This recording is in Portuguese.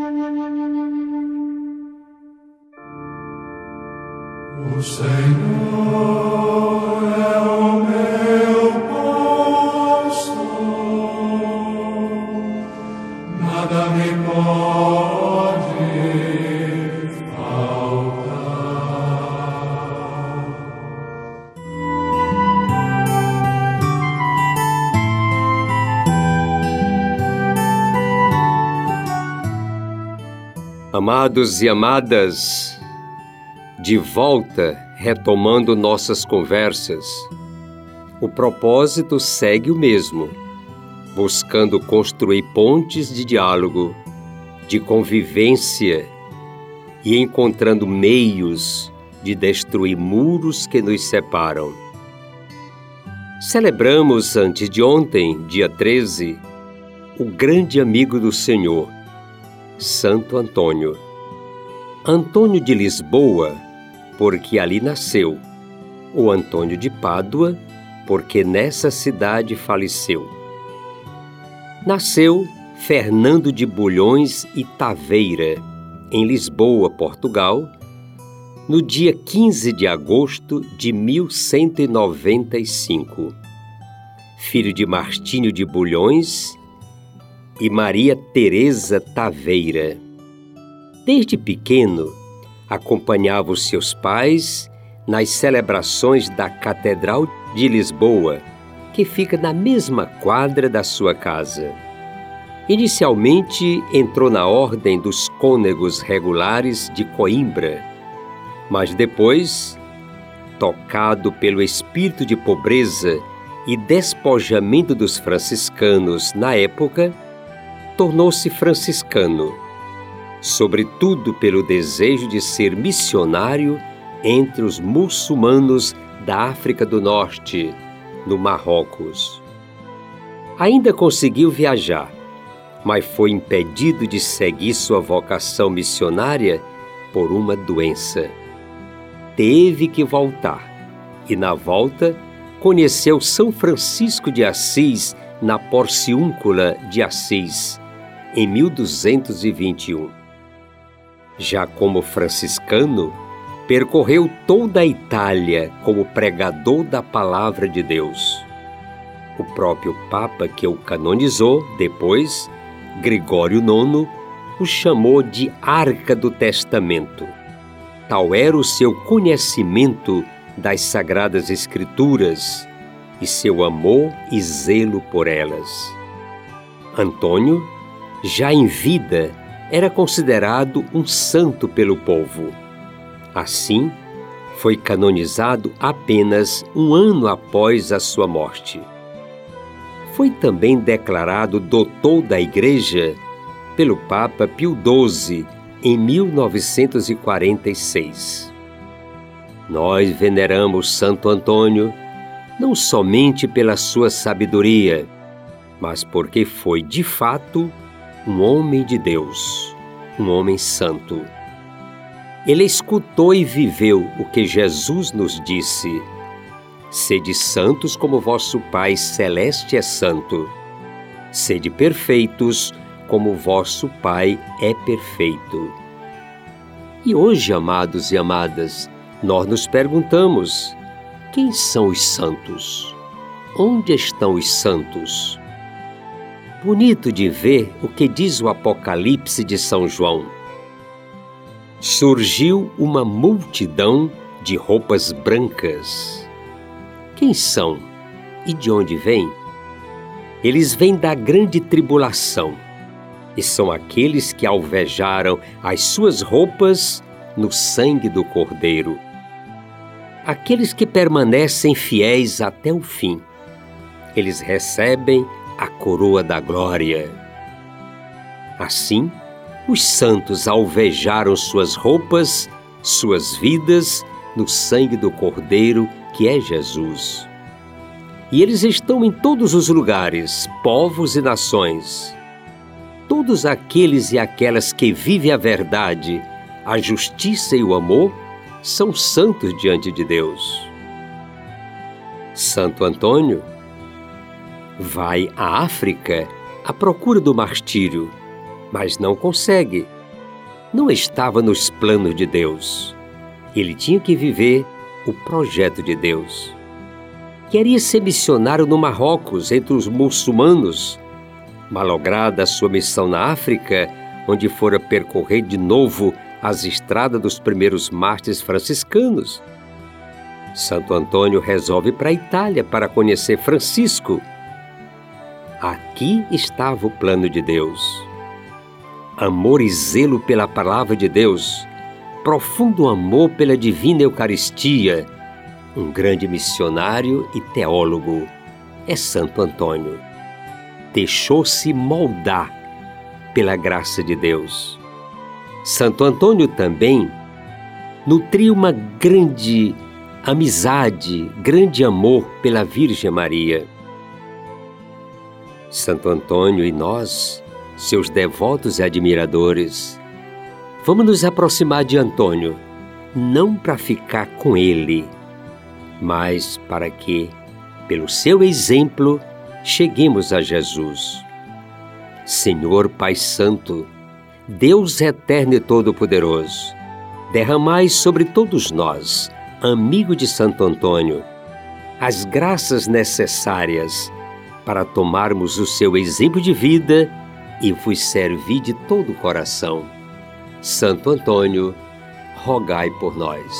O Senhor é o meu pastor, nada me pode Amados e amadas, de volta retomando nossas conversas, o propósito segue o mesmo, buscando construir pontes de diálogo, de convivência e encontrando meios de destruir muros que nos separam. Celebramos antes de ontem, dia 13, o grande amigo do Senhor, Santo Antônio. Antônio de Lisboa, porque ali nasceu. O Antônio de Pádua, porque nessa cidade faleceu. Nasceu Fernando de Bulhões e Taveira, em Lisboa, Portugal, no dia 15 de agosto de 1195. Filho de Martinho de Bulhões e Maria Teresa Taveira. Desde pequeno, acompanhava os seus pais nas celebrações da Catedral de Lisboa, que fica na mesma quadra da sua casa. Inicialmente entrou na Ordem dos Cônegos Regulares de Coimbra, mas depois, tocado pelo espírito de pobreza e despojamento dos franciscanos na época, tornou-se franciscano, sobretudo pelo desejo de ser missionário entre os muçulmanos da África do Norte, no Marrocos. Ainda conseguiu viajar, mas foi impedido de seguir sua vocação missionária por uma doença. Teve que voltar, e na volta conheceu São Francisco de Assis na Porciúncula de Assis, em 1221. Já como franciscano, percorreu toda a Itália como pregador da palavra de Deus. O próprio Papa que o canonizou depois, Gregório IX, o chamou de Arca do Testamento. Tal era o seu conhecimento das Sagradas Escrituras e seu amor e zelo por elas. Antônio, já em vida, era considerado um santo pelo povo. Assim, foi canonizado apenas um ano após a sua morte. Foi também declarado doutor da Igreja pelo Papa Pio XII em 1946. Nós veneramos Santo Antônio não somente pela sua sabedoria, mas porque foi de fato um homem de Deus, um homem santo. Ele escutou e viveu o que Jesus nos disse: Sede santos como vosso Pai celeste é santo. Sede perfeitos como vosso Pai é perfeito. E hoje, amados e amadas, nós nos perguntamos: quem são os santos? Onde estão os santos? Bonito de ver o que diz o Apocalipse de São João. Surgiu uma multidão de roupas brancas. Quem são e de onde vêm? Eles vêm da grande tribulação e são aqueles que alvejaram as suas roupas no sangue do Cordeiro aqueles que permanecem fiéis até o fim. Eles recebem a coroa da glória. Assim, os santos alvejaram suas roupas, suas vidas no sangue do Cordeiro, que é Jesus. E eles estão em todos os lugares, povos e nações. Todos aqueles e aquelas que vivem a verdade, a justiça e o amor são santos diante de Deus. Santo Antônio vai à África à procura do martírio, mas não consegue, não estava nos planos de Deus. Ele tinha que viver o projeto de Deus. Queria ser missionário no Marrocos, entre os muçulmanos. Malograda a sua missão na África, onde fora percorrer de novo as estradas dos primeiros mártires franciscanos. Santo Antônio resolve para a Itália para conhecer Francisco. Aqui estava o plano de Deus. Amor e zelo pela palavra de Deus, profundo amor pela divina Eucaristia, um grande missionário e teólogo, é Santo Antônio. Deixou-se moldar pela graça de Deus. Santo Antônio também nutriu uma grande amizade, grande amor pela Virgem Maria. Santo Antônio e nós, seus devotos e admiradores, vamos nos aproximar de Antônio, não para ficar com ele, mas para que, pelo seu exemplo, cheguemos a Jesus. Senhor Pai Santo, Deus eterno e todo-poderoso, derramai sobre todos nós amigo de Santo Antônio, as graças necessárias para tomarmos o seu exemplo de vida e vos servir de todo o coração. Santo Antônio, rogai por nós.